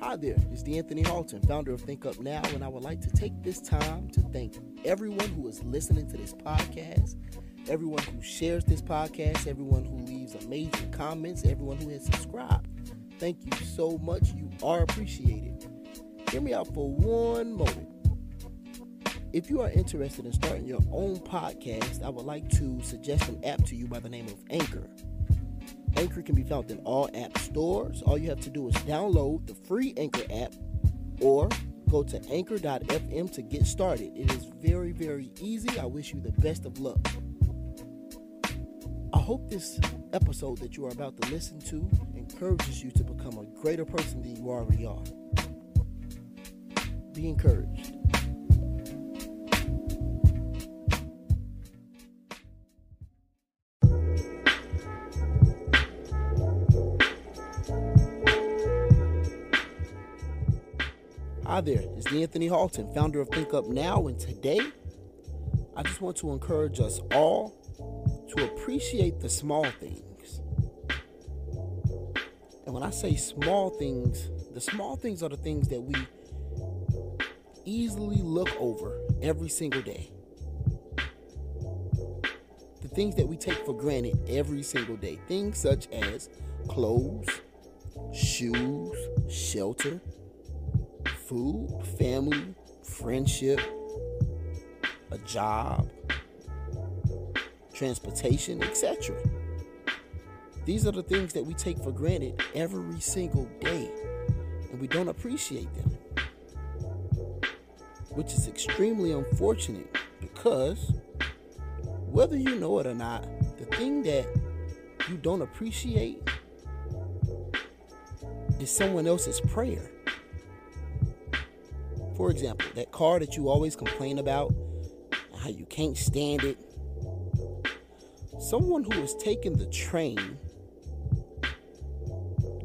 Hi there, it's D'Anthony Halton, founder of Think Up Now, and I would like to take this time to thank everyone who is listening to this podcast, everyone who shares this podcast, everyone who leaves amazing comments, everyone who has subscribed. Thank you so much. You are appreciated. Hear me out for one moment. If you are interested in starting your own podcast, I would like to suggest an app to you by the name of Anchor. Anchor can be found in all app stores. All you have to do is download the free Anchor app or go to anchor.fm to get started. It is very, very easy. I wish you the best of luck. I hope this episode that you are about to listen to encourages you to become a greater person than you already are. Be encouraged. Hi there, it's Anthony Halton, founder of Think Up Now, and today I just want to encourage us all to appreciate the small things. And when I say small things, the small things are the things that we easily look over every single day. The things that we take for granted every single day. Things such as clothes, shoes, shelter, food, family, friendship, a job, transportation, etc. These are the things that we take for granted every single day, and we don't appreciate them. Which is extremely unfortunate because whether you know it or not, the thing that you don't appreciate is someone else's prayer. For example, that car that you always complain about, how you can't stand it. Someone who is taking the train,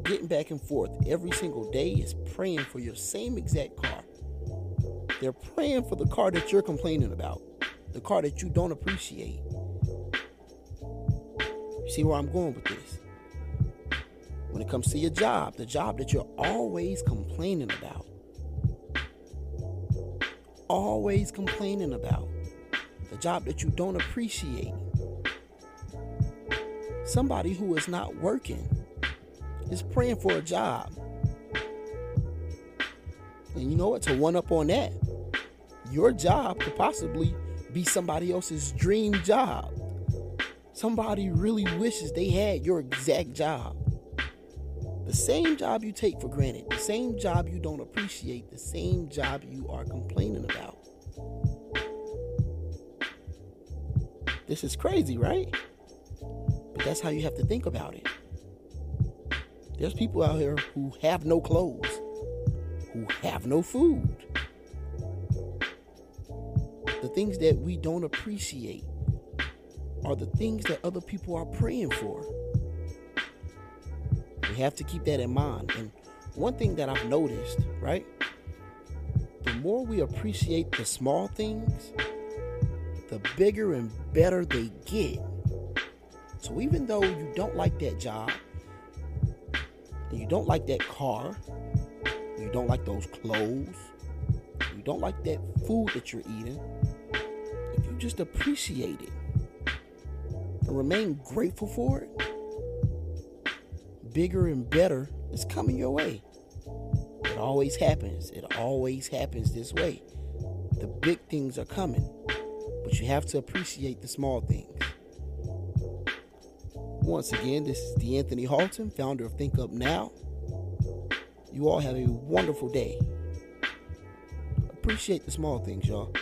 getting back and forth every single day, is praying for your same exact car. They're praying for the car that you're complaining about, the car that you don't appreciate. You see where I'm going with this? When it comes to your job, the job that you're always complaining about always complaining about, the job that you don't appreciate, somebody who is not working is praying for a job. And you know what? To one up on that, your job could possibly be somebody else's dream job. Somebody really wishes they had your exact job. The same job you take for granted, the same job you don't appreciate, the same job you are complaining about. This is crazy, right? But that's how you have to think about it. There's people out here who have no clothes, who have no food. The things that we don't appreciate are the things that other people are praying for. Have to keep that in mind. And one thing that I've noticed, right? The more we appreciate the small things, the bigger and better they get. So even though you don't like that job, you don't like that car, you don't like those clothes, you don't like that food that you're eating, if you just appreciate it and remain grateful for it, bigger and better is coming your way. It always happens. It always happens this way. The big things are coming, but you have to appreciate the small things. Once again, this is D'Anthony Halton, founder of Think Up Now. You all have a wonderful day. Appreciate the small things, y'all.